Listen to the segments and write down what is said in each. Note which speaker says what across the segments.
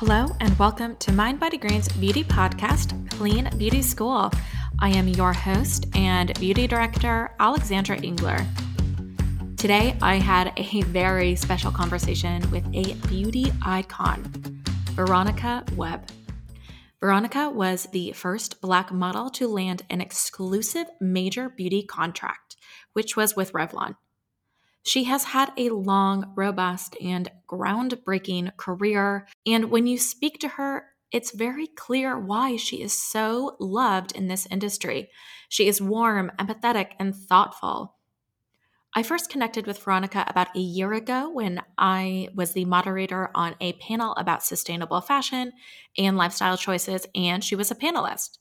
Speaker 1: Hello, and welcome to Mind Body Green's beauty podcast, Clean Beauty School. I am your host and beauty director, Alexandra Engler. Today, I had a very special conversation with a beauty icon, Veronica Webb. Veronica was the first Black model to land an exclusive major beauty contract, which was with Revlon. She has had a long, robust, and groundbreaking career. And when you speak to her, it's very clear why she is so loved in this industry. She is warm, empathetic, and thoughtful. I first connected with Veronica about a year ago when I was the moderator on a panel about sustainable fashion and lifestyle choices, and she was a panelist.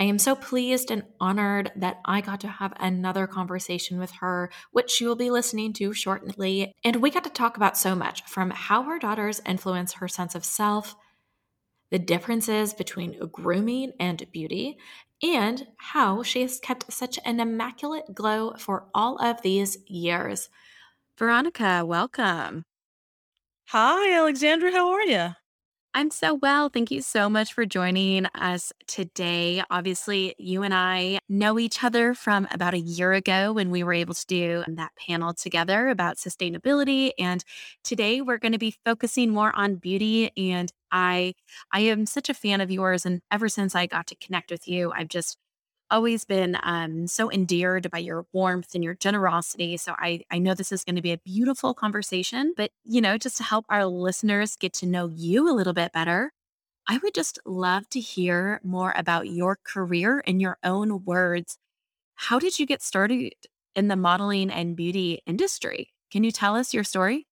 Speaker 1: I am so pleased and honored that I got to have another conversation with her, which you will be listening to shortly. And we got to talk about so much from how her daughters influence her sense of self, the differences between grooming and beauty, and how she has kept such an immaculate glow for all of these years. Veronica, welcome.
Speaker 2: Hi, Alexandra. How are you?
Speaker 1: I'm so well. Thank you so much for joining us today. Obviously, you and I know each other from about a year ago when we were able to do that panel together about sustainability. And today we're going to be focusing more on beauty. And I I am such a fan of yours. And ever since I got to connect with you, I've just always been um, so endeared by your warmth and your generosity. So I, I know this is going to be a beautiful conversation, but you know, just to help our listeners get to know you a little bit better, I would just love to hear more about your career in your own words. How did you get started in the modeling and beauty industry? Can you tell us your story?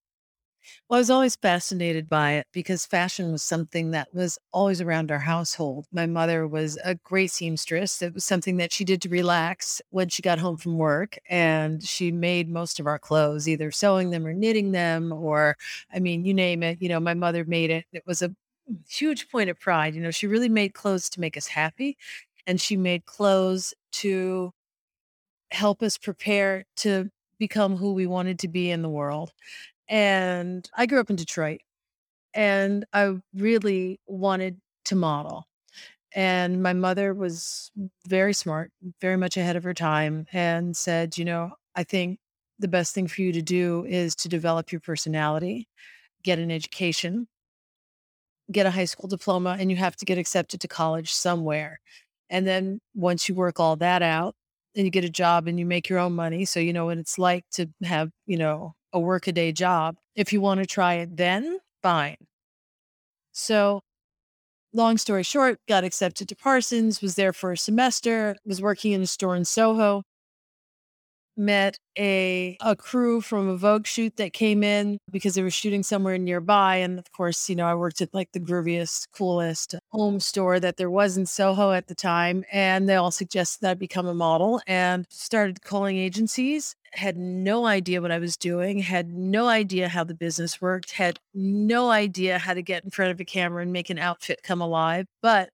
Speaker 2: Well, I was always fascinated by it because fashion was something that was always around our household. My mother was a great seamstress. It was something that she did to relax when she got home from work. And she made most of our clothes, either sewing them or knitting them, or, I mean, you name it. You know, my mother made it. It was a huge point of pride. You know, she really made clothes to make us happy. And she made clothes to help us prepare to become who we wanted to be in the world. And I grew up in Detroit and I really wanted to model. And my mother was very smart, very much ahead of her time, and said, You know, I think the best thing for you to do is to develop your personality, get an education, get a high school diploma, and you have to get accepted to college somewhere. And then once you work all that out, and you get a job and you make your own money. So you know what it's like to have, you know, a workaday job. If you want to try it then, fine. So, long story short, got accepted to Parsons, was there for a semester, was working in a store in Soho, met a a crew from a Vogue shoot that came in because they were shooting somewhere nearby. And of course, you know, I worked at like the grooviest, coolest home store that there was in Soho at the time. And they all suggested that I become a model and started calling agencies. Had no idea what I was doing, had no idea how the business worked, had no idea how to get in front of a camera and make an outfit come alive. But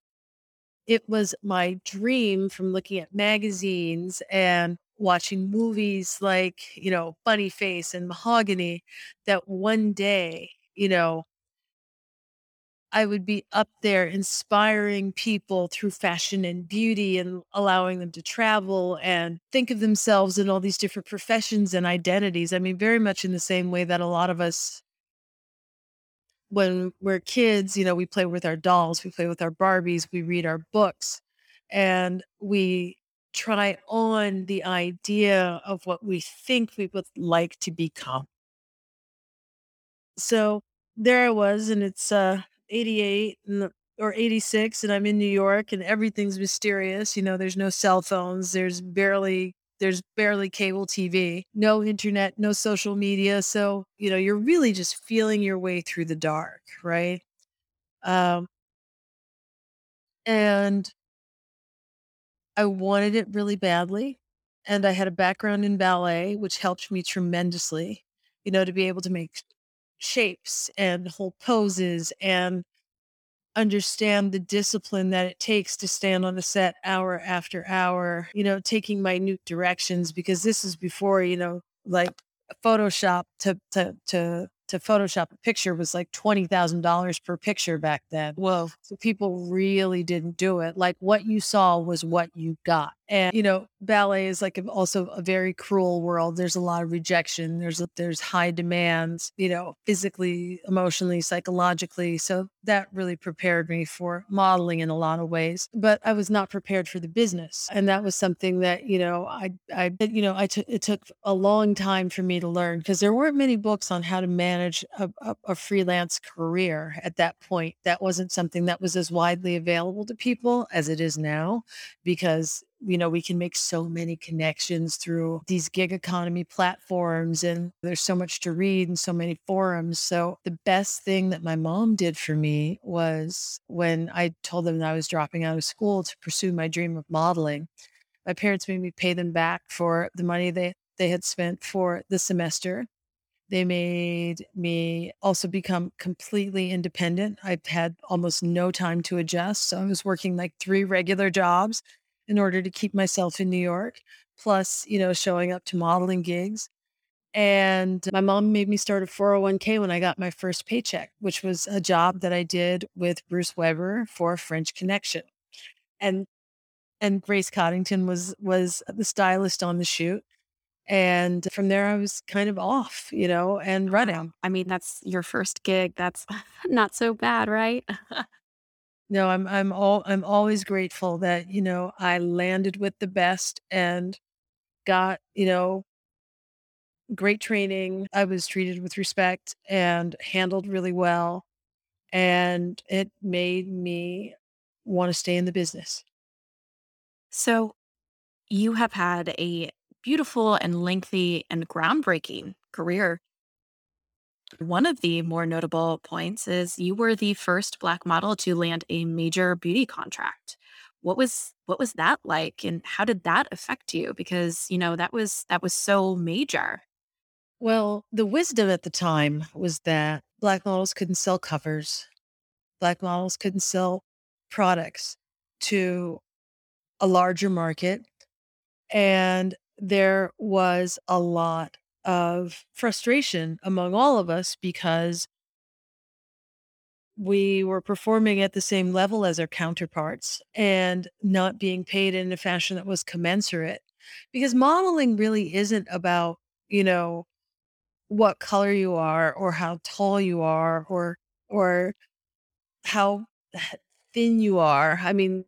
Speaker 2: it was my dream from looking at magazines and watching movies like, you know, Funny Face and Mahogany, that one day, you know, I would be up there inspiring people through fashion and beauty and allowing them to travel and think of themselves in all these different professions and identities. I mean, very much in the same way that a lot of us, when we're kids, you know, we play with our dolls, we play with our Barbies, we read our books, and we try on the idea of what we think we would like to become. So there I was, and it's uh 88 and or 86 and I'm in New York and everything's mysterious. You know, there's no cell phones, there's barely there's barely cable TV, no internet, no social media. So, you know, you're really just feeling your way through the dark, right? Um and I wanted it really badly, and I had a background in ballet, which helped me tremendously, you know, to be able to make shapes and hold poses and understand the discipline that it takes to stand on a set hour after hour, you know, taking minute directions because this is before, you know, like Photoshop to to to to Photoshop a picture was like $20,000 per picture back then.
Speaker 1: Whoa.
Speaker 2: So people really didn't do it. Like what you saw was what you got. And, you know, ballet is like also a very cruel world. There's a lot of rejection. There's, there's high demands, you know, physically, emotionally, psychologically. So that really prepared me for modeling in a lot of ways, but I was not prepared for the business. And that was something that, you know, I, I, you know, I took, it took a long time for me to learn because there weren't many books on how to manage a, a, a freelance career at that point. That wasn't something that was as widely available to people as it is now because you know, we can make so many connections through these gig economy platforms, and there's so much to read and so many forums. So, the best thing that my mom did for me was when I told them that I was dropping out of school to pursue my dream of modeling. My parents made me pay them back for the money they, they had spent for the semester. They made me also become completely independent. I've had almost no time to adjust. So I was working like three regular jobs in order to keep myself in New York, plus, you know, showing up to modeling gigs. And my mom made me start a 401k when I got my first paycheck, which was a job that I did with Bruce Weber for French Connection. And and Grace Coddington was was the stylist on the shoot. And from there I was kind of off, you know, and running.
Speaker 1: I mean, that's your first gig. That's not so bad, right?
Speaker 2: No, I'm I'm all I'm always grateful that, you know, I landed with the best and got, you know, great training. I was treated with respect and handled really well. And it made me want to stay in the business.
Speaker 1: So, you have had a beautiful and lengthy and groundbreaking career one of the more notable points is you were the first black model to land a major beauty contract. What was what was that like and how did that affect you because you know that was that was so major.
Speaker 2: Well, the wisdom at the time was that black models couldn't sell covers. Black models couldn't sell products to a larger market and there was a lot of frustration among all of us because we were performing at the same level as our counterparts and not being paid in a fashion that was commensurate. Because modeling really isn't about, you know, what color you are or how tall you are or or how thin you are. I mean,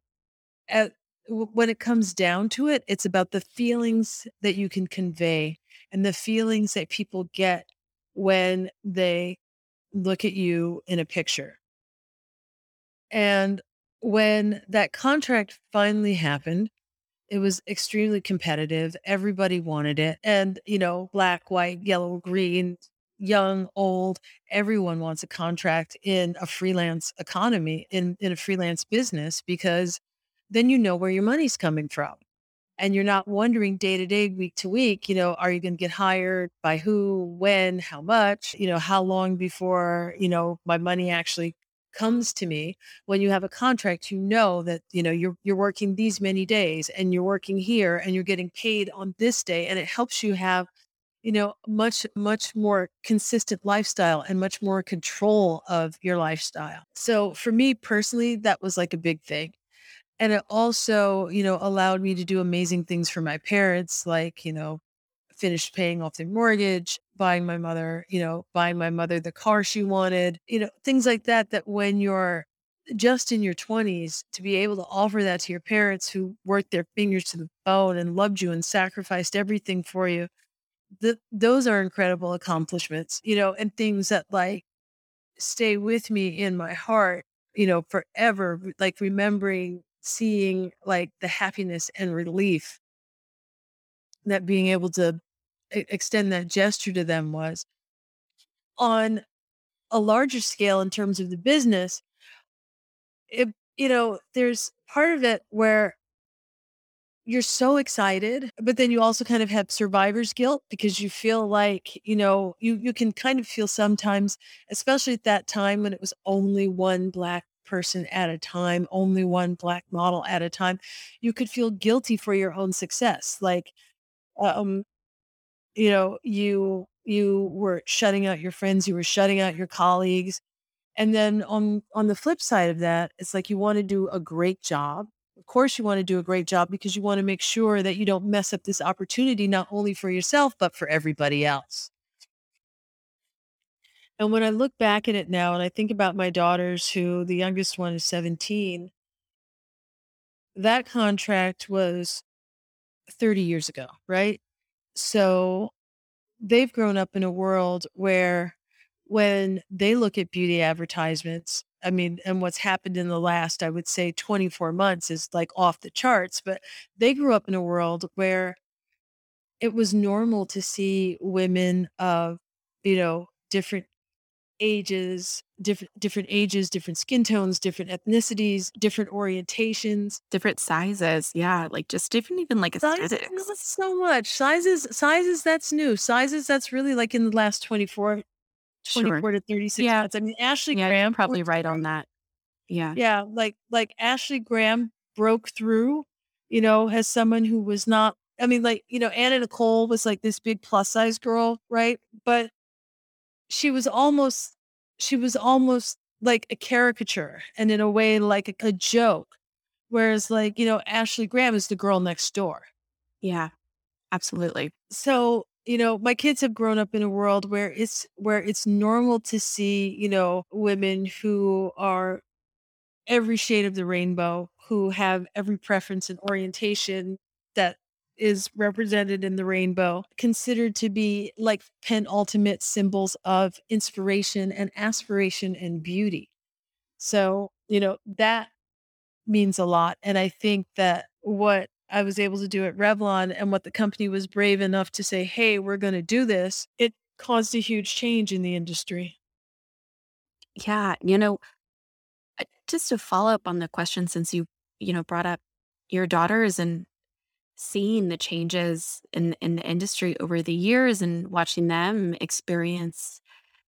Speaker 2: at, when it comes down to it, it's about the feelings that you can convey and the feelings that people get when they look at you in a picture. And when that contract finally happened, it was extremely competitive. Everybody wanted it. And, you know, black, white, yellow, green, young, old, everyone wants a contract in a freelance economy, in, in a freelance business, because then you know where your money's coming from and you're not wondering day to day, week to week, you know, are you going to get hired by who, when, how much, you know, how long before, you know, my money actually comes to me. When you have a contract you know that you know you're you're working these many days and you're working here and you're getting paid on this day and it helps you have you know much much more consistent lifestyle and much more control of your lifestyle. So for me personally that was like a big thing and it also, you know, allowed me to do amazing things for my parents, like, you know, finished paying off their mortgage, buying my mother, you know, buying my mother the car she wanted, you know, things like that. That when you're just in your 20s, to be able to offer that to your parents who worked their fingers to the bone and loved you and sacrificed everything for you, the, those are incredible accomplishments, you know, and things that like stay with me in my heart, you know, forever, like remembering seeing like the happiness and relief that being able to extend that gesture to them was. On a larger scale in terms of the business it you know there's part of it where you're so excited, but then you also kind of have survivor's guilt because you feel like, you know, you you can kind of feel sometimes, especially at that time when it was only one black person at a time, only one black model at a time, you could feel guilty for your own success. Like, um, you know, you you were shutting out your friends, you were shutting out your colleagues. And then on on the flip side of that, it's like you want to do a great job. Of course you want to do a great job because you want to make sure that you don't mess up this opportunity not only for yourself but for everybody else. And when I look back at it now and I think about my daughters who the youngest one is 17, that contract was 30 years ago, right? So they've grown up in a world where when they look at beauty advertisements, I mean, and what's happened in the last, I would say 24 months is like off the charts, but they grew up in a world where it was normal to see women of, you know, different ages, different different ages, different skin tones, different ethnicities, different orientations,
Speaker 1: different sizes. Yeah, like just different even like
Speaker 2: sizes,
Speaker 1: aesthetics.
Speaker 2: so much. Sizes sizes that's new. Sizes that's really like in the last 24 24 sure. to 36 yeah. months. I mean Ashley
Speaker 1: yeah,
Speaker 2: Graham
Speaker 1: probably right on that. Yeah.
Speaker 2: Yeah, like like Ashley Graham broke through, you know, as someone who was not I mean, like, you know, Anna Nicole was like this big plus size girl, right? But she was almost she was almost like a caricature and in a way like a, a joke. Whereas like, you know, Ashley Graham is the girl next door.
Speaker 1: Yeah. Absolutely.
Speaker 2: So, you know, my kids have grown up in a world where it's where it's normal to see, you know, women who are every shade of the rainbow, who have every preference and orientation is represented in the rainbow, considered to be like penultimate symbols of inspiration and aspiration and beauty. So, you know, that means a lot. And I think that what I was able to do at Revlon and what the company was brave enough to say, hey, we're going to do this, it caused a huge change in the industry.
Speaker 1: Yeah. You know, just to follow up on the question, since you, you know, brought up your daughters and seeing the changes in in the industry over the years and watching them experience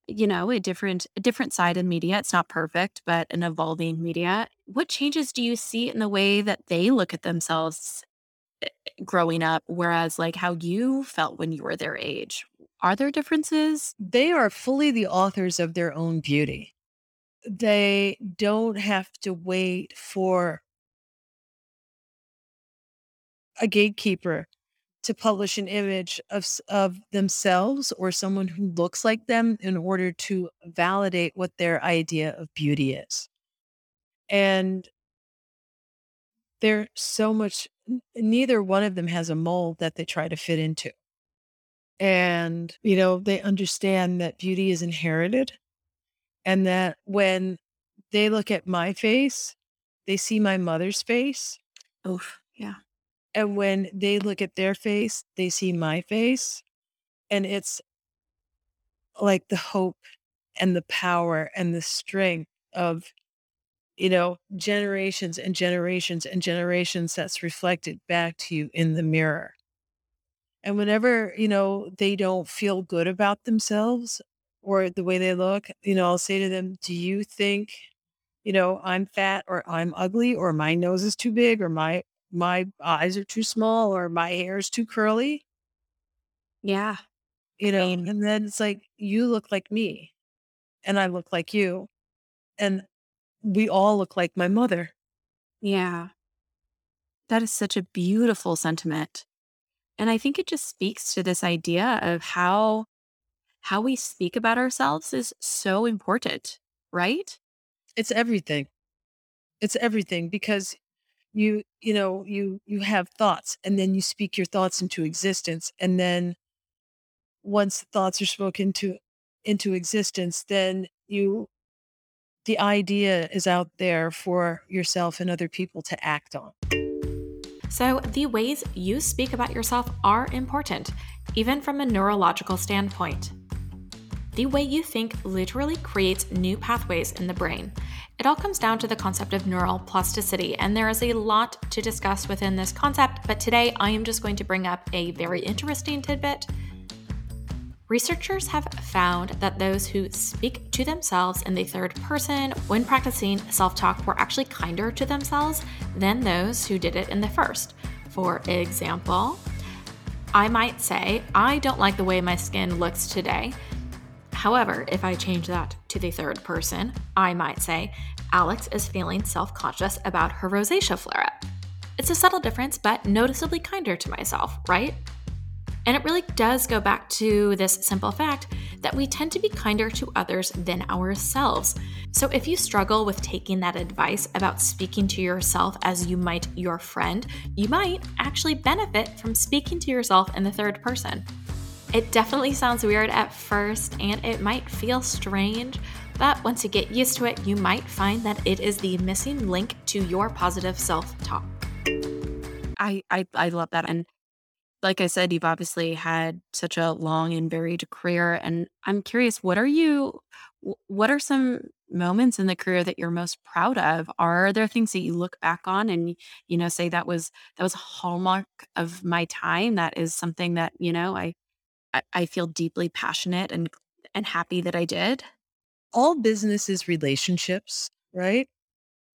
Speaker 1: you know a different a different side of media it's not perfect but an evolving media what changes do you see in the way that they look at themselves eh, eh, growing up? Whereas like how you felt when you were their age are there differences?
Speaker 2: They are fully the authors of their own beauty. They don't have to wait for a gatekeeper to publish an image of of themselves or someone who looks like them in order to validate what their idea of beauty is. And they're so much neither one of them has a mold that they try to fit into. And you know, they understand that beauty is inherited and that when they look at my face, they see my mother's face.
Speaker 1: Oof, yeah.
Speaker 2: And when they look at their face, they see my face. And it's like the hope and the power and the strength of, you know, generations and generations and generations that's reflected back to you in the mirror. And whenever, you know, they don't feel good about themselves or the way they look, you know, I'll say to them, Do you think, you know, I'm fat or I'm ugly or my nose is too big or my my eyes are too small or my hair is too curly.
Speaker 1: Yeah.
Speaker 2: You know, and then it's like, you look like me and I look like you. And we all look like my mother.
Speaker 1: Yeah. That is such a beautiful sentiment. And I think it just speaks to this idea of how how we speak about ourselves is so important, right?
Speaker 2: It's everything. It's everything because you you know you you have thoughts and then you speak your thoughts into existence and then once thoughts are spoken to into existence then you the idea is out there for yourself and other people to act on.
Speaker 1: So the ways you speak about yourself are important even from a neurological standpoint the way you think literally creates new pathways in the brain it all comes down to the concept of neural plasticity, and there is a lot to discuss within this concept, but today I am just going to bring up a very interesting tidbit. Researchers have found that those who speak to themselves in the third person when practicing self talk were actually kinder to themselves than those who did it in the first. For example, I might say, I don't like the way my skin looks today. However, if I change that to the third person, I might say, Alex is feeling self conscious about her rosacea flare up. It's a subtle difference, but noticeably kinder to myself, right? And it really does go back to this simple fact that we tend to be kinder to others than ourselves. So if you struggle with taking that advice about speaking to yourself as you might your friend, you might actually benefit from speaking to yourself in the third person. It definitely sounds weird at first and it might feel strange, but once you get used to it, you might find that it is the missing link to your positive self talk.
Speaker 3: I, I I love that. And like I said, you've obviously had such a long and varied career. And I'm curious, what are you, what are some moments in the career that you're most proud of? Are there things that you look back on and, you know, say that was, that was a hallmark of my time? That is something that, you know, I, I, feel deeply passionate and, and happy that I did?
Speaker 2: All business is relationships, right?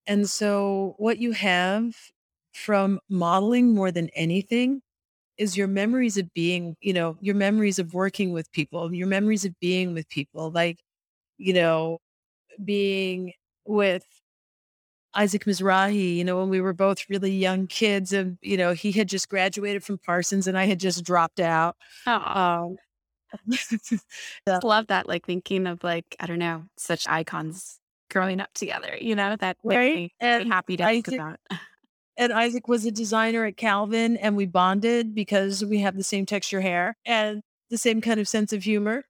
Speaker 2: And so what you have from modeling more than anything is your memories of being, you know, your memories of working with people, your memories of being with people, like, you know, being with Isaac Mizrahi, you know, when we were both really young kids and, you know, he had just graduated from Parsons and I had just dropped out.
Speaker 3: Oh, um, yeah. love that. Like thinking of like, I don't know, such icons growing up together, you know, that right? and happy to think about.
Speaker 2: And Isaac was a designer at Calvin, and we bonded because we have the same texture hair and the same kind of sense of humor.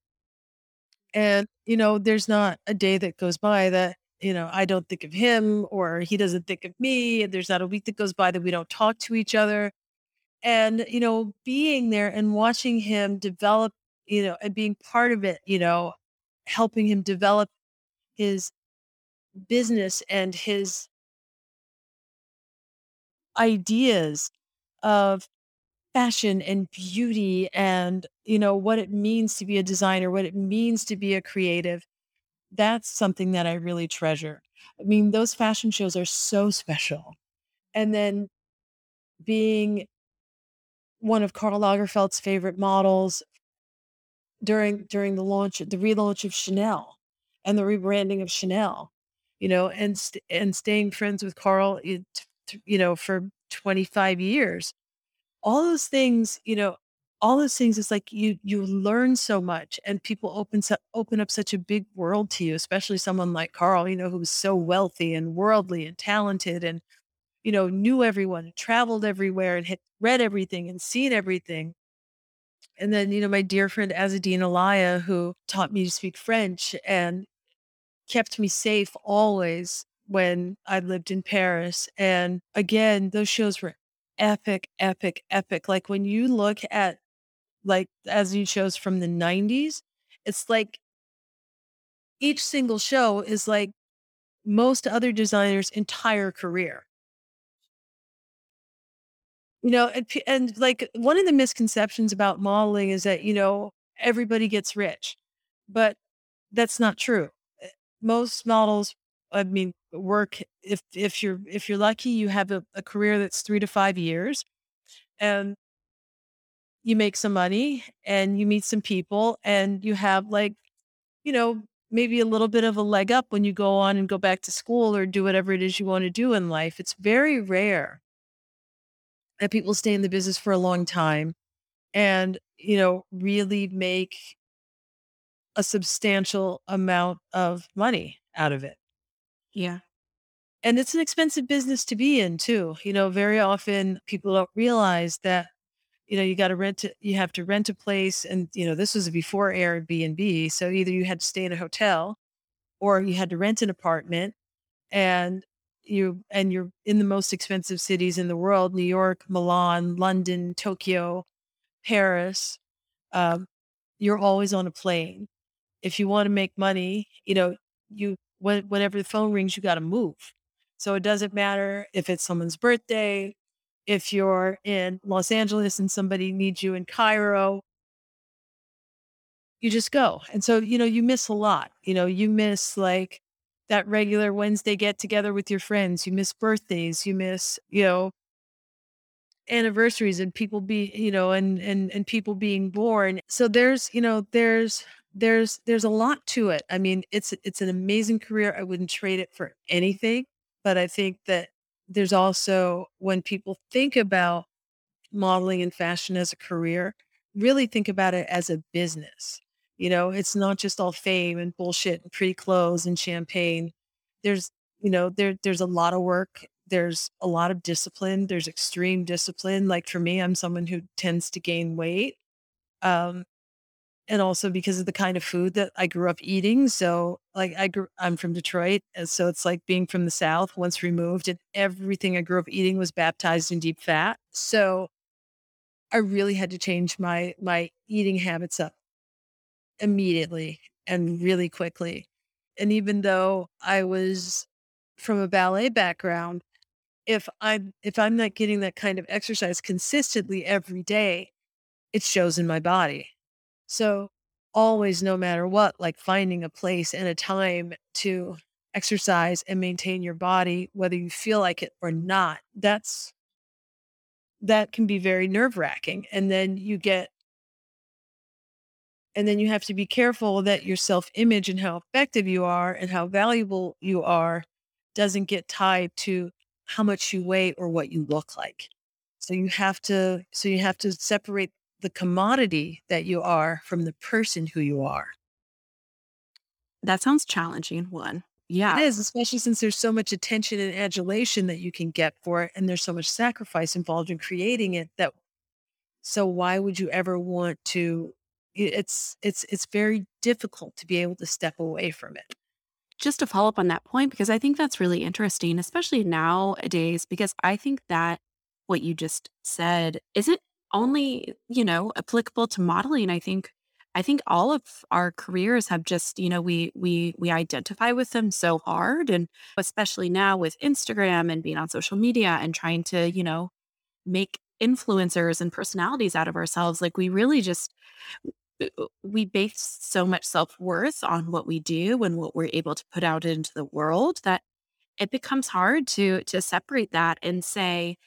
Speaker 2: And, you know, there's not a day that goes by that, you know, I don't think of him or he doesn't think of me. And there's not a week that goes by that we don't talk to each other. And, you know, being there and watching him develop, you know, and being part of it, you know, helping him develop his business and his ideas of fashion and beauty and you know what it means to be a designer what it means to be a creative that's something that i really treasure i mean those fashion shows are so special and then being one of karl lagerfeld's favorite models during during the launch the relaunch of chanel and the rebranding of chanel you know and st- and staying friends with karl it, you know, for 25 years. All those things, you know, all those things is like you you learn so much and people open up open up such a big world to you, especially someone like karl you know, who was so wealthy and worldly and talented and you know, knew everyone, traveled everywhere and had read everything and seen everything. And then, you know, my dear friend Azzedine Alaïa, who taught me to speak French and kept me safe always when I lived in Paris. And again, those shows were epic, epic, epic. Like when you look at like as you shows from the 90s, it's like each single show is like most other designers' entire career. You know, and, and like one of the misconceptions about modeling is that, you know, everybody gets rich, but that's not true. Eh, most models I mean, work if if you're if you're lucky, you have a, a career that's three to five years, and you make some money and you meet some people and you have like, you know, maybe a little bit of a leg up when you go on and go back to school or do whatever it is you want to do in life. It's very rare that people stay in the business for a long time and, you know, really make a substantial amount of money out of it.
Speaker 3: Yeah.
Speaker 2: And it's an expensive business to be in too. You know, very often people don't realize that, you know, you got to rent you have to rent a place. And, you know, this was before Airbnb. So either you had to stay in a hotel or you had to rent an apartment and you and you're in the most expensive cities in the world, New York, Milan, London, Tokyo, Paris. Um, you're always on a plane. If you want to make money, you know, you whenever the phone rings, you got to move. So it doesn't matter if it's someone's birthday, if you're in Los Angeles and somebody needs you in Cairo, you just go. And so, you know, you miss a lot. You know, you miss like that regular Wednesday get together with your friends, you miss birthdays, you miss, you know, anniversaries and people be you know and and and people being born so there's you know there's there's there's a lot to it i mean it's it's an amazing career i wouldn't trade it for anything but i think that there's also when people think about modeling and fashion as a career really think about it as a business you know it's not just all fame and bullshit and pretty clothes and champagne there's you know there there's a lot of work there's a lot of discipline. There's extreme discipline. Like for me, I'm someone who tends to gain weight. Um, and also because of the kind of food that I grew up eating. So like I grew I'm from Detroit. And so it's like being from the South once removed and everything I grew up eating was baptized in deep fat. So I really had to change my my eating habits up immediately and really quickly. And even though I was from a ballet background, if I'm if I'm not getting that kind of exercise consistently every day, it shows in my body. So always no matter what, like finding a place and a time to exercise and maintain your body whether you feel like it or not. That's that can be very nerve-wracking and then you get and then you have to be careful that your self-image and how effective you are and how valuable you are doesn't get tied to how much you weigh or what you look like. So you have to so you have to separate the commodity that you are from the person who you are.
Speaker 3: That sounds challenging, one. Yeah.
Speaker 2: It is, especially since there's so much attention and adulation that you can get for it and there's so much sacrifice involved in creating it that so why would you ever want to it's it's it's very difficult to be able to step away from it
Speaker 3: just to follow up on that point, because I think that's really interesting, especially nowadays, because I think that what you just said isn't only, you know, applicable to modeling. I think I think all of our careers have just, you know, we we we identify with them so hard and especially now with Instagram and being on social media and trying to, you know, make influencers and personalities out of ourselves like we really just we base so much self-worth on what we do and what we're able to put out into the world that it becomes hard to to separate that and say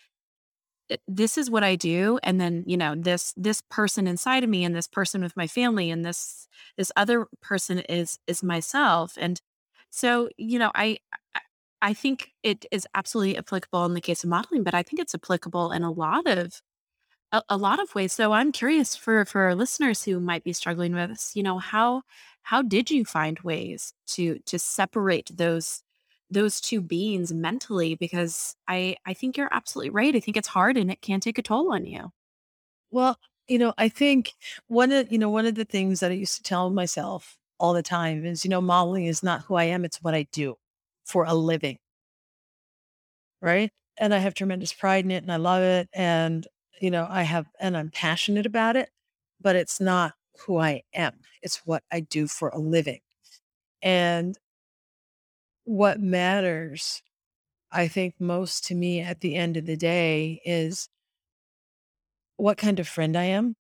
Speaker 3: this is what I do and then you know this this person inside of me and this person with my family and this this other person is is myself and so you know I I think it is absolutely applicable in the case of modeling but I think it's applicable in a lot of a, a lot of ways. So I'm curious for for our listeners who might be struggling with this, you know, how how did you find ways to to separate those those two beings mentally because I I think you're absolutely right. I think it's hard and it can take a toll on you.
Speaker 2: Well, you know, I think one of you know one of the things that I used to tell myself all the time is, you know, modeling is not who I am, it's what I do for a living. Right? And I have tremendous pride in it and I love it and you know, I have, and I'm passionate about it, but it's not who I am. It's what I do for a living. And what matters, I think, most to me at the end of the day is what kind of friend I am,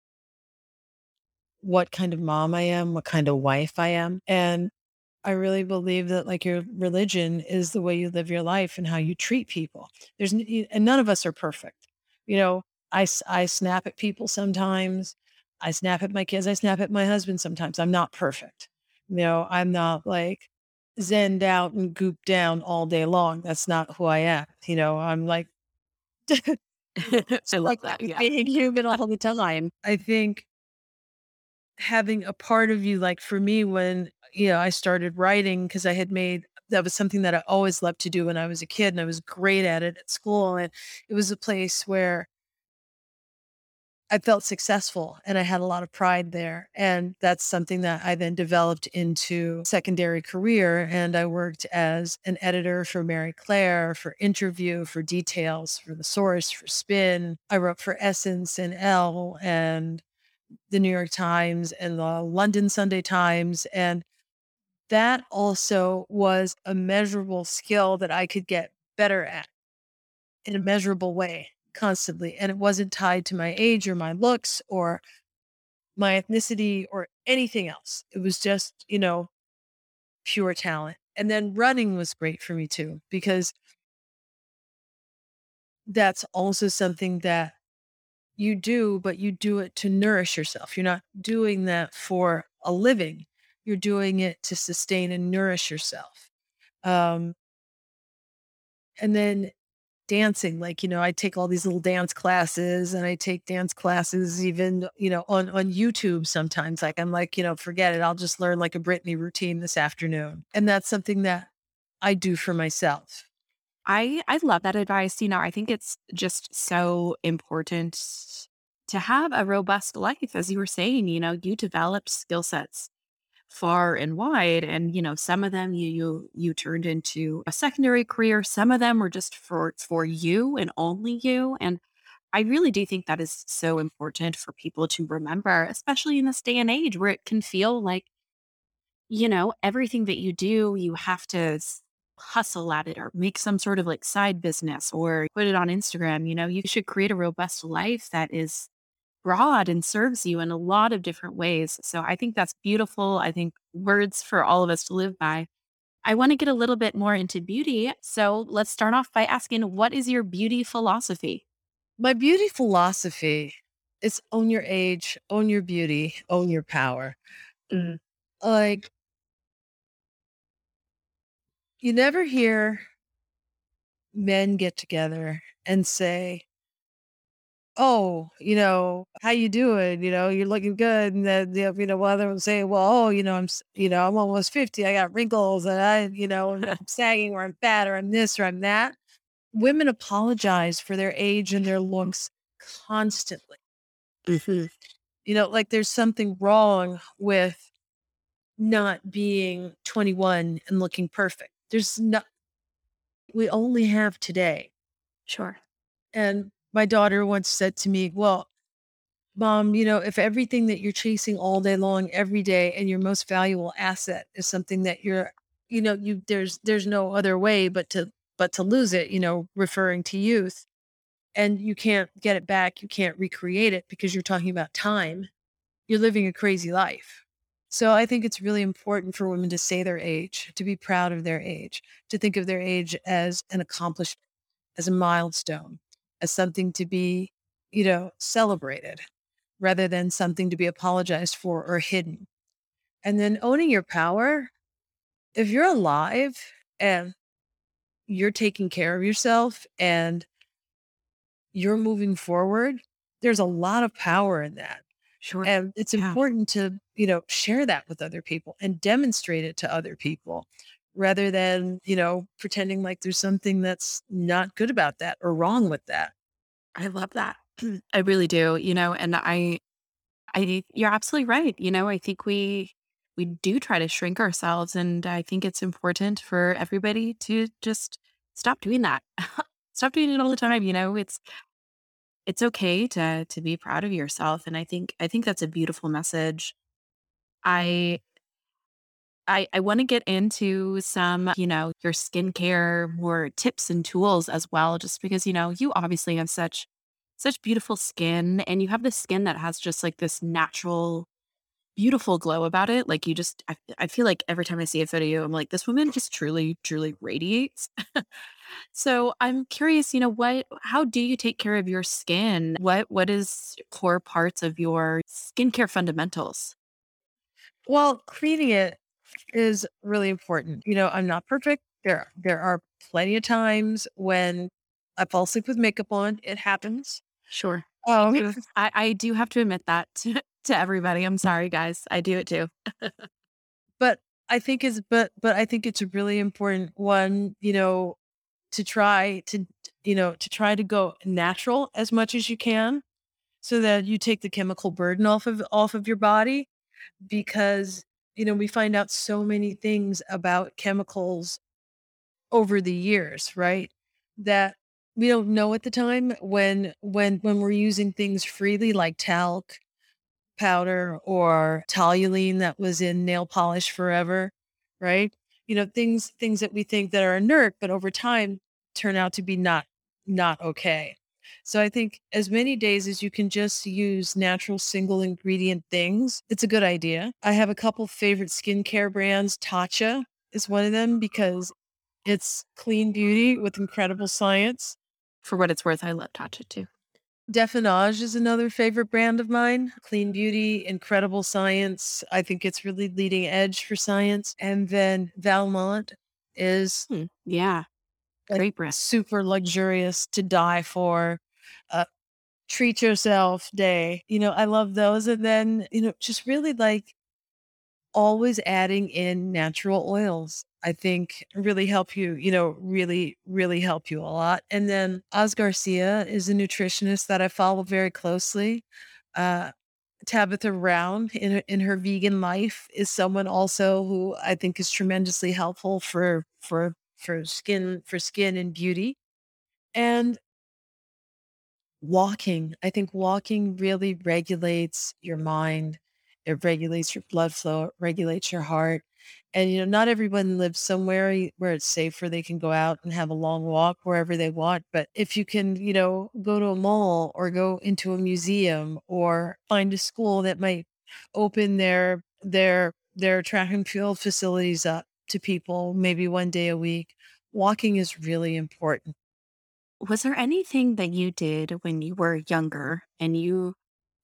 Speaker 2: what kind of mom I am, what kind of wife I am. And I really believe that like your religion is the way you live your life and how you treat people. There's and none of us are perfect. You know, I, I snap at people sometimes. I snap at my kids. I snap at my husband sometimes. I'm not perfect. You know, I'm not like zenned out and gooped down all day long. That's not who I am. You know, I'm like,
Speaker 3: I love like that. Yeah.
Speaker 2: Being human all the time. I think having a part of you, like for me, when, you know, I started writing because I had made that was something that I always loved to do when I was a kid and I was great at it at school. And it was a place where I felt successful and I had a lot of pride there. And that's something that I then developed into secondary career. And I worked as an editor for Marie Claire, for interview, for details, for the source, for spin. I wrote for Essence and Elle and the New York Times and the London Sunday Times. And that also was a measurable skill that I could get better at in a measurable way constantly. And it wasn't tied to my age or my looks or my ethnicity or anything else. It was just, you know, pure talent. And then running was great for me too, because that's also something that you do, but you do it to nourish yourself. You're not doing that for a living. You're doing it to sustain and nourish yourself. Um, and then dancing, like, you know, I take all these little dance classes and I take dance classes even, you know, on, on YouTube sometimes. Like, I'm like, you know, forget it. I'll just learn like a Britney routine this afternoon. And that's something that I do for myself.
Speaker 3: I I love that advice. You know, I think it's just so important to have a robust life as you were saying, you know, you develop skill sets far and wide and you know, some of them you you you turned into a secondary career, some of them were just for for you and only you and I really do think that is so important for people to remember, especially in this day and age where it can feel like you know, everything that you do, you have to hustle at it or make some sort of like side business or put it on Instagram. You know, you should create a robust life that is broad and serves you in a lot of different ways. So I think that's beautiful. I think words for all of us to live by. I want to get a little bit more into beauty. So let's start off by asking what is your beauty philosophy?
Speaker 2: My beauty philosophy is own your age, own your beauty, own your power. Mm. Like you never hear men get together and say, "Oh, you know, how you doing? You know, you're looking good." And then, you know, one of them say, "Well, oh, you know, I'm, you know, I'm almost 50. I got wrinkles and I, you know, I'm sagging or I'm fat or I'm this or I'm that." Women apologize for their age and their looks constantly. Mm-hmm. You know, like there's something wrong with not being 21 and looking perfect. There's not, we only have today.
Speaker 3: Sure.
Speaker 2: And my daughter once said to me, Well, mom, you know, if everything that you're chasing all day long, every day, and your most valuable asset is something that you're, you know, you there's there's no other way but to but to lose it, you know, referring to youth. And you can't get it back, you can't recreate it because you're talking about time. You're living a crazy life. So I think it's really important for women to say their age, to be proud of their age, to think of their age as an accomplishment, as a milestone, as something to be, you know, celebrated rather than something to be apologized for or hidden. And then owning your power. If you're alive and you're taking care of yourself and you're moving forward, there's a lot of power in that.
Speaker 3: Sure.
Speaker 2: And it's yeah. important to, you know, share that with other people and demonstrate it to other people rather than, you know, pretending like there's something that's not good about that or wrong with that.
Speaker 3: I love that. I really do, you know, and I I you're absolutely right. You know, I think we we do try to shrink ourselves and I think it's important for everybody to just stop doing that. stop doing it all the time, you know. It's it's okay to to be proud of yourself and i think i think that's a beautiful message i i i want to get into some you know your skincare more tips and tools as well just because you know you obviously have such such beautiful skin and you have this skin that has just like this natural beautiful glow about it like you just I, I feel like every time i see a photo of you i'm like this woman just truly truly radiates So I'm curious, you know, what how do you take care of your skin? What what is core parts of your skincare fundamentals?
Speaker 2: Well, cleaning it is really important. You know, I'm not perfect. There there are plenty of times when I fall asleep with makeup on. It happens.
Speaker 3: Sure. Um, I, I do have to admit that to, to everybody. I'm sorry, guys. I do it too.
Speaker 2: but I think is but but I think it's a really important one, you know, to try to you know to try to go natural as much as you can so that you take the chemical burden off of off of your body because you know we find out so many things about chemicals over the years right? That we don't know at the time when when when we're using things freely like talc powder or toluene that was in nail polish forever right? You know things things that we think that are inert but over time turn out to be not not okay so i think as many days as you can just use natural single ingredient things it's a good idea i have a couple favorite skincare brands tatcha is one of them because it's clean beauty with incredible science
Speaker 3: for what it's worth i love tatcha too
Speaker 2: Definage is another favorite brand of mine. Clean beauty, incredible science. I think it's really leading edge for science. And then Valmont is
Speaker 3: Hmm, yeah, great brand.
Speaker 2: super luxurious to die for. Uh, treat yourself day. You know, I love those. And then, you know, just really like always adding in natural oils. I think really help you, you know, really, really help you a lot. And then Oz Garcia is a nutritionist that I follow very closely. Uh, Tabitha Brown in in her vegan life is someone also who I think is tremendously helpful for for for skin for skin and beauty. And Walking. I think walking really regulates your mind. It regulates your blood flow, it regulates your heart. And, you know, not everyone lives somewhere where it's safe where they can go out and have a long walk wherever they want. But if you can, you know, go to a mall or go into a museum or find a school that might open their their their track and field facilities up to people maybe one day a week, walking is really important.
Speaker 3: Was there anything that you did when you were younger and you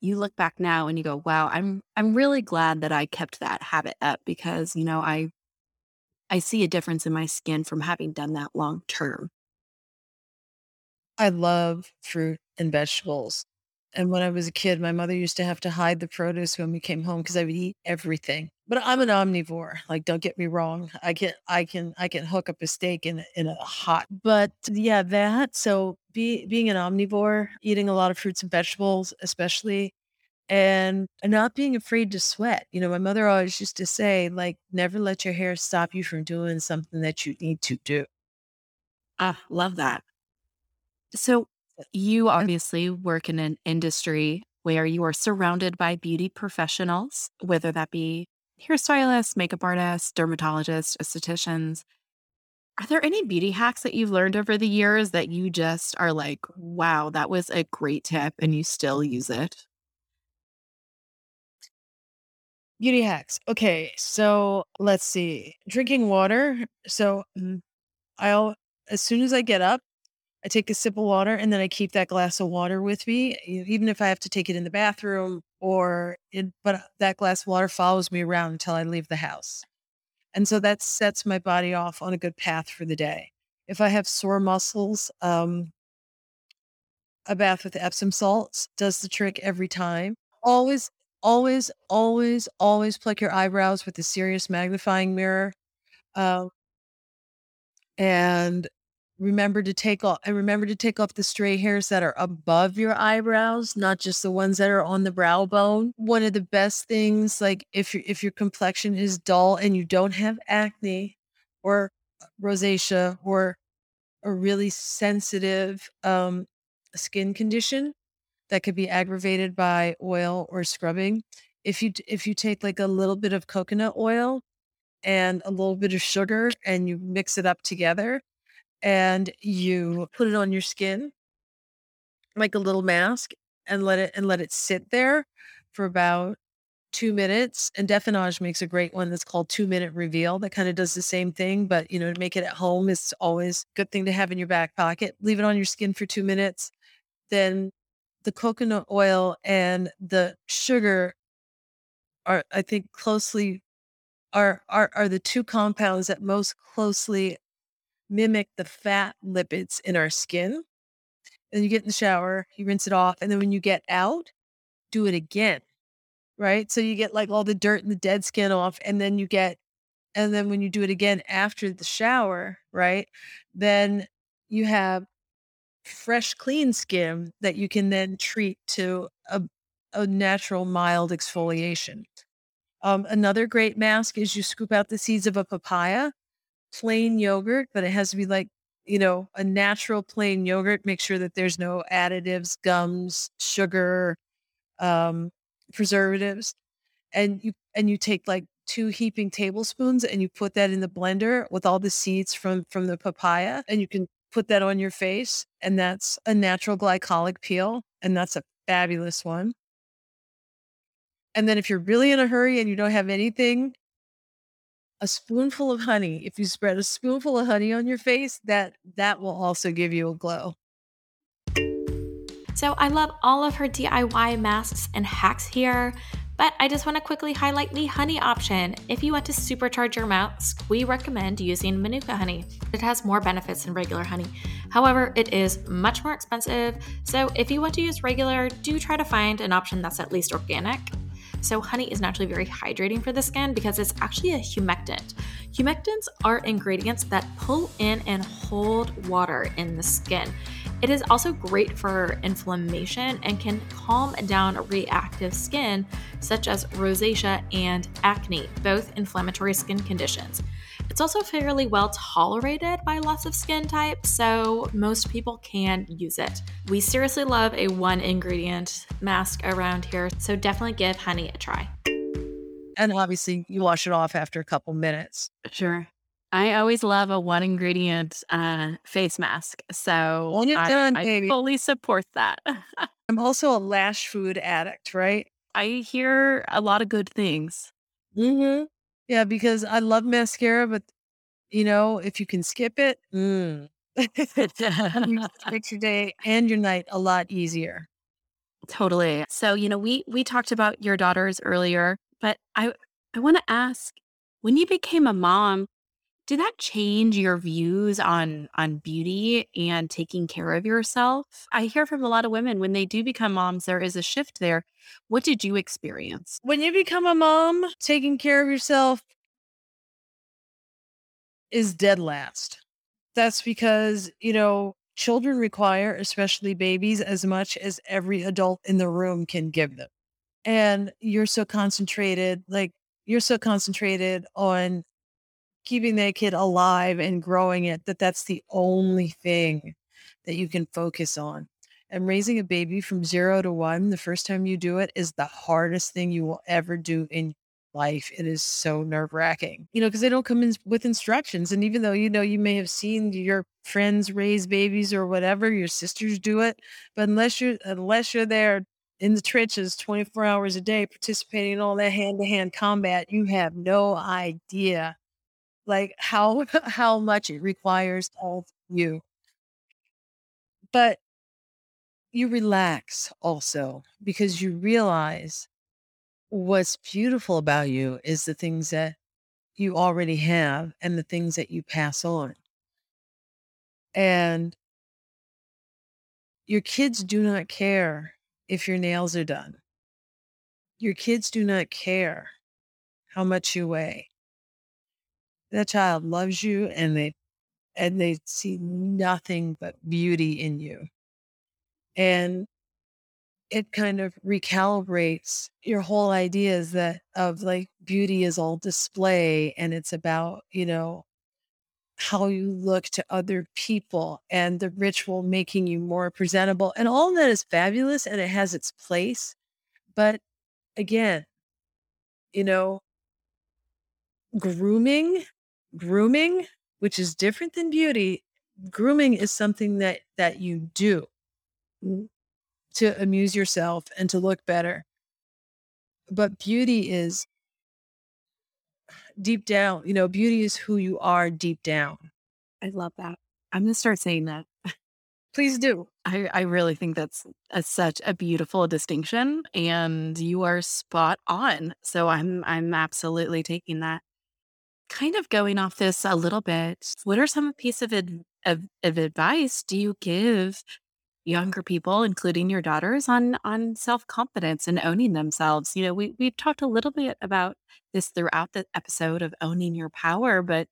Speaker 3: you look back now and you go, "Wow, I'm I'm really glad that I kept that habit up because, you know, I I see a difference in my skin from having done that long term."
Speaker 2: I love fruit and vegetables. And when I was a kid, my mother used to have to hide the produce when we came home because I would eat everything. But I'm an omnivore. Like, don't get me wrong. I can, I can, I can hook up a steak in a- in a hot. But yeah, that. So be being an omnivore, eating a lot of fruits and vegetables, especially, and not being afraid to sweat. You know, my mother always used to say, like, never let your hair stop you from doing something that you need to do.
Speaker 3: Ah, love that. So, you obviously work in an industry where you are surrounded by beauty professionals, whether that be hairstylists, makeup artists, dermatologists, estheticians. Are there any beauty hacks that you've learned over the years that you just are like, wow, that was a great tip and you still use it?
Speaker 2: Beauty hacks. Okay, so let's see. Drinking water. So mm, I'll as soon as I get up, I take a sip of water and then I keep that glass of water with me, even if I have to take it in the bathroom or in, but that glass of water follows me around until I leave the house. And so that sets my body off on a good path for the day. If I have sore muscles, um, a bath with Epsom salts does the trick every time. Always, always, always, always pluck your eyebrows with a serious magnifying mirror. Um, and remember to take off and remember to take off the stray hairs that are above your eyebrows, not just the ones that are on the brow bone. One of the best things, like if your if your complexion is dull and you don't have acne or rosacea or a really sensitive um, skin condition, that could be aggravated by oil or scrubbing. If you if you take like a little bit of coconut oil and a little bit of sugar and you mix it up together and you put it on your skin like a little mask and let it and let it sit there for about 2 minutes and Definage makes a great one that's called 2 minute reveal that kind of does the same thing but you know to make it at home is always a good thing to have in your back pocket. Leave it on your skin for 2 minutes then the coconut oil and the sugar are I think closely are are are the 2 compounds that most closely mimic the fat lipids in our skin. And you get in the shower, you rinse it off, and then when you get out, do it again, right? So you get like all the dirt and the dead skin off, and then you get and then when you do it again after the shower, right? Then you have fresh, clean skin that you can then treat to a a natural mild exfoliation. Um, another great mask is you scoop out the seeds of a papaya, plain yogurt, but it has to be like, you know, a natural plain yogurt. Make sure that there's no additives, gums, sugar, um, preservatives. And you and you take like two heaping tablespoons and you put that in the blender with all the seeds from from the papaya and you can put that on your face and that's a natural glycolic peel and that's a fabulous one. And then if you're really in a hurry and you don't have anything, a spoonful of honey. If you spread a spoonful of honey on your face, that that will also give you a glow.
Speaker 1: So I love all of her DIY masks and hacks here. But I just want to quickly highlight the honey option. If you want to supercharge your mask, we recommend using Manuka honey. It has more benefits than regular honey. However, it is much more expensive. So if you want to use regular, do try to find an option that's at least organic. So, honey is naturally very hydrating for the skin because it's actually a humectant. Humectants are ingredients that pull in and hold water in the skin. It is also great for inflammation and can calm down reactive skin, such as rosacea and acne, both inflammatory skin conditions. It's also fairly well tolerated by lots of skin types, so most people can use it. We seriously love a one ingredient mask around here, so definitely give honey a try.
Speaker 2: And obviously, you wash it off after a couple minutes.
Speaker 3: Sure. I always love a one ingredient uh, face mask. So
Speaker 2: When
Speaker 3: I,
Speaker 2: done,
Speaker 3: I
Speaker 2: baby.
Speaker 3: fully support that.
Speaker 2: I'm also a lash food addict, right?
Speaker 3: I hear a lot of good things.
Speaker 2: Mm-hmm. Yeah, because I love mascara, but you know, if you can skip it, mm. it makes your day and your night a lot easier.
Speaker 3: Totally. So, you know, we we talked about your daughters earlier, but I I want to ask when you became a mom, did that change your views on on beauty and taking care of yourself? I hear from a lot of women when they do become moms there is a shift there. What did you experience?
Speaker 2: When you become a mom, taking care of yourself is dead last. That's because, you know, children require, especially babies, as much as every adult in the room can give them. And you're so concentrated, like, you're so concentrated on keeping that kid alive and growing it that that's the only thing that you can focus on. And raising a baby from zero to one, the first time you do it, is the hardest thing you will ever do in life. It is so nerve wracking, you know, because they don't come in with instructions. And even though, you know, you may have seen your friends raise babies or whatever, your sisters do it. But unless you're, unless you're there in the trenches 24 hours a day, participating in all that hand to hand combat, you have no idea like how, how much it requires of you. But you relax also because you realize what's beautiful about you is the things that you already have and the things that you pass on. And your kids do not care if your nails are done. Your kids do not care how much you weigh. That child loves you and they and they see nothing but beauty in you. And it kind of recalibrates your whole ideas that of like beauty is all display and it's about, you know, how you look to other people and the ritual making you more presentable. And all that is fabulous and it has its place. But again, you know, grooming, grooming, which is different than beauty, grooming is something that that you do to amuse yourself and to look better. But beauty is deep down, you know, beauty is who you are deep down.
Speaker 3: I love that. I'm going to start saying that.
Speaker 2: Please do.
Speaker 3: I, I really think that's a, such a beautiful distinction and you are spot on. So I'm I'm absolutely taking that. Kind of going off this a little bit. What are some piece of, of, of advice do you give younger people, including your daughters, on on self confidence and owning themselves. You know, we we've talked a little bit about this throughout the episode of owning your power, but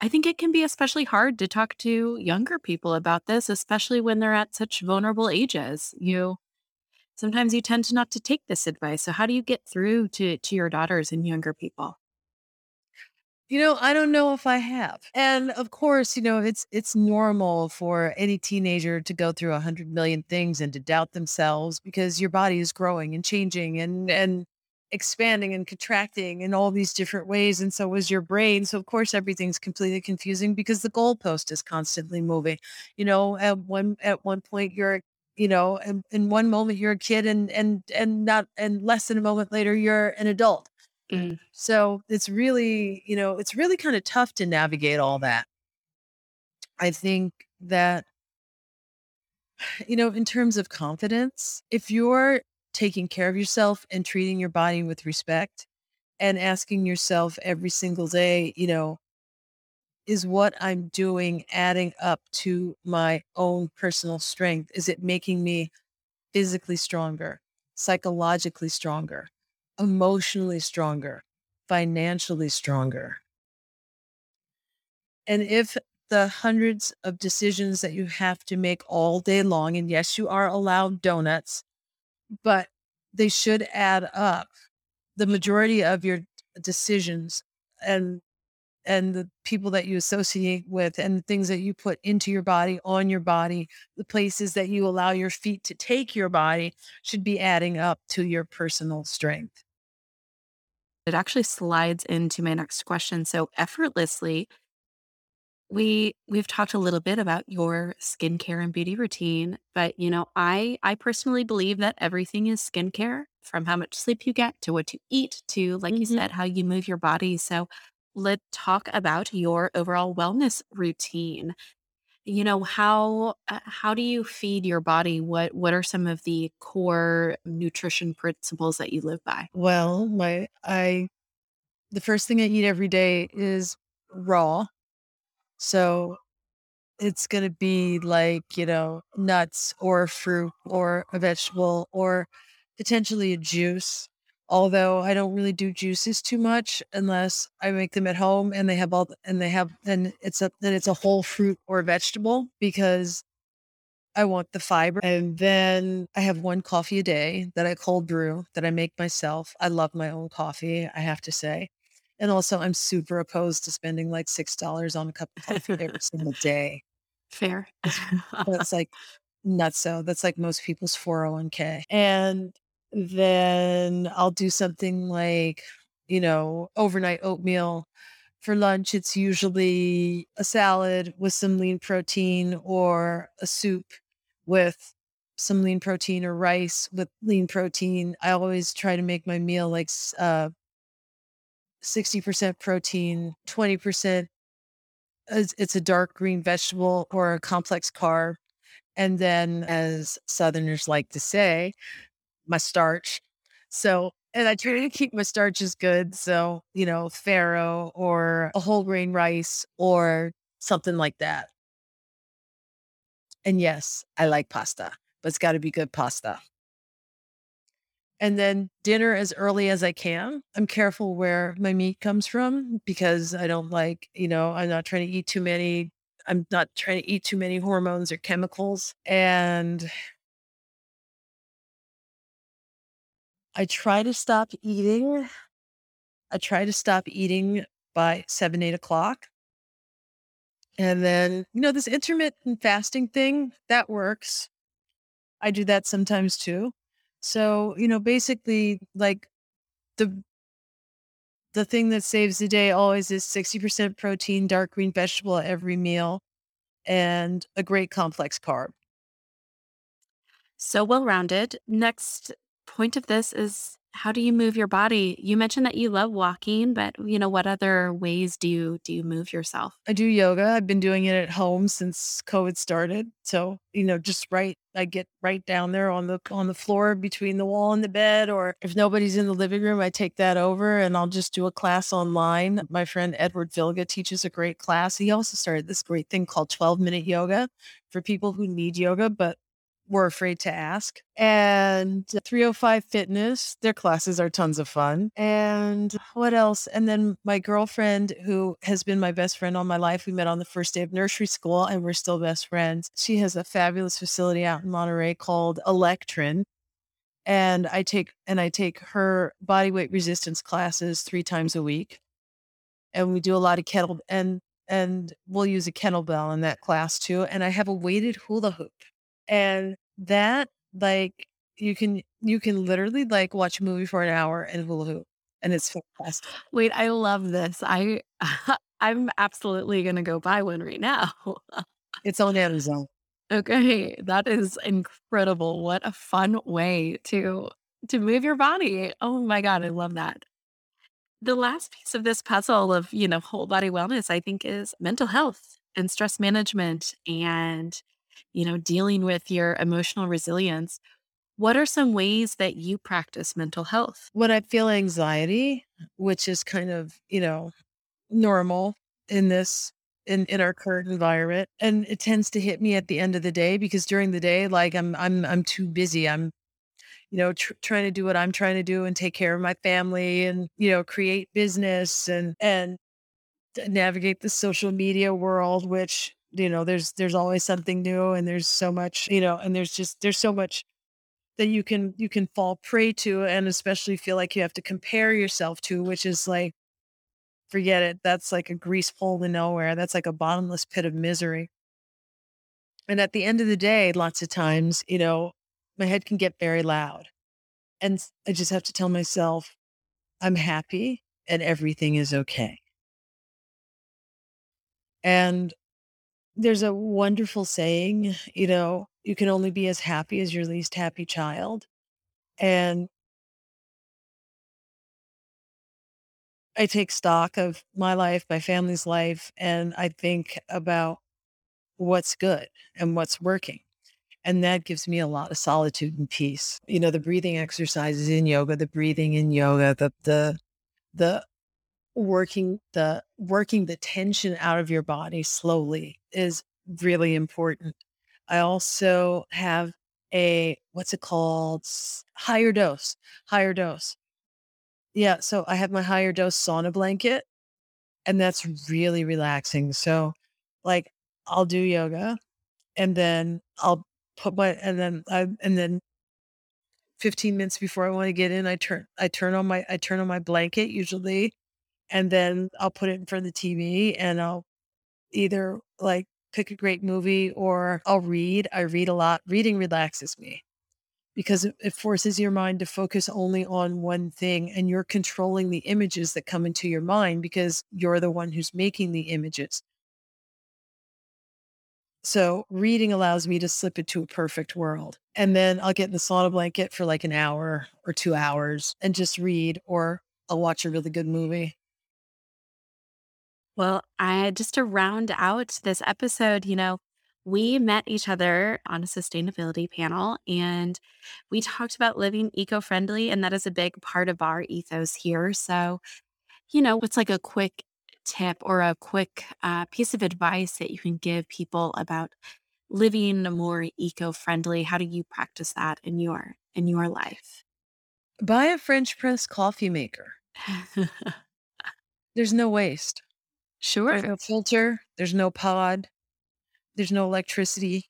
Speaker 3: I think it can be especially hard to talk to younger people about this, especially when they're at such vulnerable ages. You sometimes you tend to not to take this advice. So how do you get through to to your daughters and younger people?
Speaker 2: You know, I don't know if I have. And of course, you know, it's it's normal for any teenager to go through a hundred million things and to doubt themselves because your body is growing and changing and and expanding and contracting in all these different ways. And so is your brain. So of course everything's completely confusing because the goalpost is constantly moving. You know, at one at one point you're you know, in, in one moment you're a kid and and and not and less than a moment later you're an adult
Speaker 3: Mm.
Speaker 2: so it's really, you know, it's really kind of tough to navigate all that. I think that You know, in terms of confidence, if you're taking care of yourself and treating your body with respect and asking yourself every single day, you know, is what I'm doing adding up to my own personal strength? Is it making me physically stronger, psychologically stronger, emotionally stronger, financially stronger? And if the hundreds of decisions that you have to make all day long, and yes, you are allowed donuts, but they should add up. The majority of your decisions and and the people that you associate with and the things that you put into your body, on your body, the places that you allow your feet to take your body should be adding up to your personal strength.
Speaker 3: It actually slides into my next question. So, effortlessly, we we've talked a little bit about your skincare and beauty routine, but you know, I I personally believe that everything is skincare from how much sleep you get to what you eat to like you
Speaker 2: Mhm.
Speaker 3: said how you move your body. So, let's talk about your overall wellness routine. You know, how uh, how do you feed your body? What what are some of the core nutrition principles that you live by?
Speaker 2: Well, my I the first thing I eat every day is raw. So it's going to be like, you know, nuts or fruit or a vegetable or potentially a juice. Although I don't really do juices too much unless I make them at home and they have all and they have and it's a then it's a whole fruit or vegetable because I want the fiber. And then I have one coffee a day that I cold brew that I make myself. I love my own coffee, I have to say. And also I'm super opposed to spending like $6 on a cup of coffee every single day.
Speaker 3: Fair.
Speaker 2: That's like not so. That's like most people's 401k. And then I'll do something like, you know, overnight oatmeal. For lunch, it's usually a salad with some lean protein or a soup with some lean protein or rice with lean protein. I always try to make my meal like uh, 60% protein, 20% it's it's a dark green vegetable or a complex carb. And then, as Southerners like to say, my starch. So, and I try to keep my starches good. So, you know, farro or a whole grain rice or something like that. And yes, I like pasta, but it's got to be good pasta. And then dinner as early as I can. I'm careful where my meat comes from because I don't like, you know, I'm not trying to eat too many. I'm not trying to eat too many hormones or chemicals. And I try to stop eating. I try to stop eating by seven, eight o'clock. And then, you know, this intermittent fasting thing that works. I do that sometimes too. So, you know, basically, like the the thing that saves the day always is 60% protein, dark green vegetable at every meal, and a great complex carb.
Speaker 3: So well rounded. Next point of this is how do you move your body? You mentioned that you love walking, but you know what other ways do you do you move yourself?
Speaker 2: I do yoga. I've been doing it at home since COVID started. So, you know, just right I get right down there on the on the floor between the wall and the bed or if nobody's in the living room, I take that over and I'll just do a class online. My friend Edward Vilga teaches a great class. He also started this great thing called 12 minute yoga for people who need yoga but were afraid to ask. And uh, 305 Fitness, their classes are tons of fun. And what else? And then my girlfriend, who has been my best friend all my life, we met on the first day of nursery school and we're still best friends. She has a fabulous facility out in Monterey called Electrin. And I take and I take her body weight resistance classes three times a week. And we do a lot of kettle and and we'll use a kettlebell in that class too. And I have a weighted hula hoop. And that, like, you can you can literally, like, watch a movie for an hour and hula hoop, and it's fantastic.
Speaker 3: Wait, I love this. I I'm absolutely gonna go buy one right now.
Speaker 2: It's on Amazon.
Speaker 3: Okay, that is incredible. What a fun way to to move your body. Oh my god, I love that. The last piece of this puzzle of, you know, whole body wellness, I think, is mental health and stress management and, you know, dealing with your emotional resilience. What are some ways that you practice mental health?
Speaker 2: When I feel anxiety, which is kind of, you know, normal in this in in our current environment and it tends to hit me at the end of the day because during the day like I'm I'm I'm too busy. I'm you know tr- trying to do what I'm trying to do and take care of my family and you know create business and and navigate the social media world which you know there's there's always something new and there's so much you know and there's just there's so much that you can you can fall prey to and especially feel like you have to compare yourself to which is like forget it that's like a grease pole to nowhere that's like a bottomless pit of misery. And at the end of the day lots of times you know my head can get very loud and i just have to tell myself i'm happy and everything is okay. And there's a wonderful saying, you know, you can only be as happy as your least happy child. And I take stock of my life, my family's life, and I think about what's good and what's working. And that gives me a lot of solitude and peace. You know, the breathing exercises in yoga, the breathing in yoga, the the the working the working the tension out of your body slowly is really important. I also have a what's it called? HigherDOSE. Higher dose. Yeah, so I have my HigherDOSE sauna blanket and that's really relaxing. So like I'll do yoga and then I'll put my and then I and then 15 minutes before I want to get in, I turn I turn on my I turn on my blanket usually and then I'll put it in front of the TV and I'll either like pick a great movie or I'll read. I read a lot. Reading relaxes me because it, forces your mind to focus only on one thing and you're controlling the images that come into your mind because you're the one who's making the images. So reading allows me to slip into a perfect world. And then I'll get in the sauna blanket for like an hour or two hours and just read, or I'll watch a really good movie.
Speaker 3: Well, I just to round out this episode, you know, we met each other on a sustainability panel and we talked about living eco friendly. And that is a big part of our ethos here. So, you know, what's like a quick tip or a quick uh, piece of advice that you can give people about living more eco friendly? How do you practice that in your in your life?
Speaker 2: Buy a French press coffee maker. There's no waste.
Speaker 3: Sure.
Speaker 2: There's no filter. There's no pod. There's no electricity.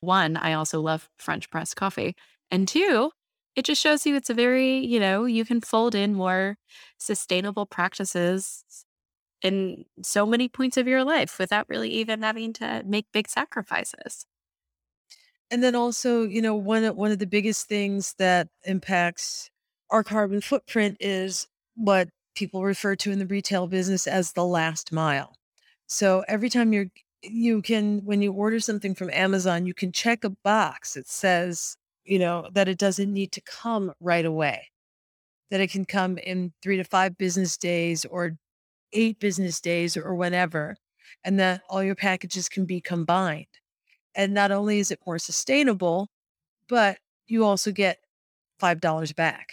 Speaker 3: One, I also love French press coffee. And two, it just shows you it's a very, you know, you can fold in more sustainable practices in so many points of your life without really even having to make big sacrifices.
Speaker 2: And then also, you know, one of, one of the biggest things that impacts our carbon footprint is what people refer to in the retail business as the last mile. So every time you're you can when you order something from Amazon, you can check a box that says, you know, that it doesn't need to come right away. That it can come in 3 to 5 business days or 8 business days or whatever, and that all your packages can be combined. And not only is it more sustainable, but you also get $5 back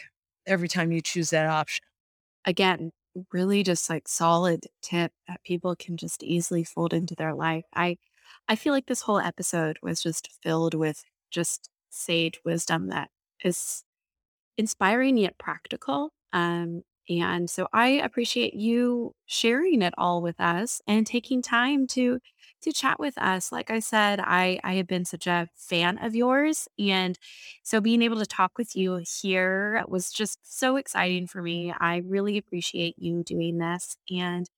Speaker 2: every time you choose that option
Speaker 3: again, really just like solid tip that people can just easily fold into their life. I I feel like this whole episode was just filled with just sage wisdom that is inspiring yet practical. Um, and so I appreciate you sharing it all with us and taking time to to chat with us. Like I said, I I have been such a fan of yours and so being able to talk with you here was just so exciting for me. I really appreciate you doing this and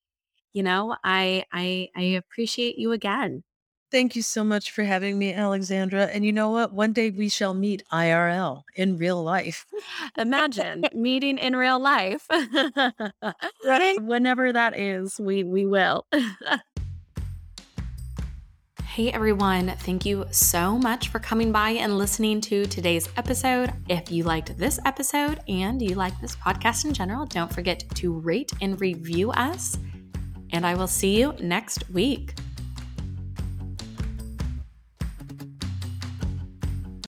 Speaker 3: you know, I I I appreciate you again.
Speaker 2: Thank you so much for having me, Alexandra. And you know what? One day we shall meet IRL in real life.
Speaker 3: Imagine meeting in real life. right? Whenever that is, we we will.
Speaker 1: Hey everyone, thank you so much for coming by and listening to today's episode. If you liked this episode and you like this podcast in general, don't forget to rate and review us. And I will see you next week.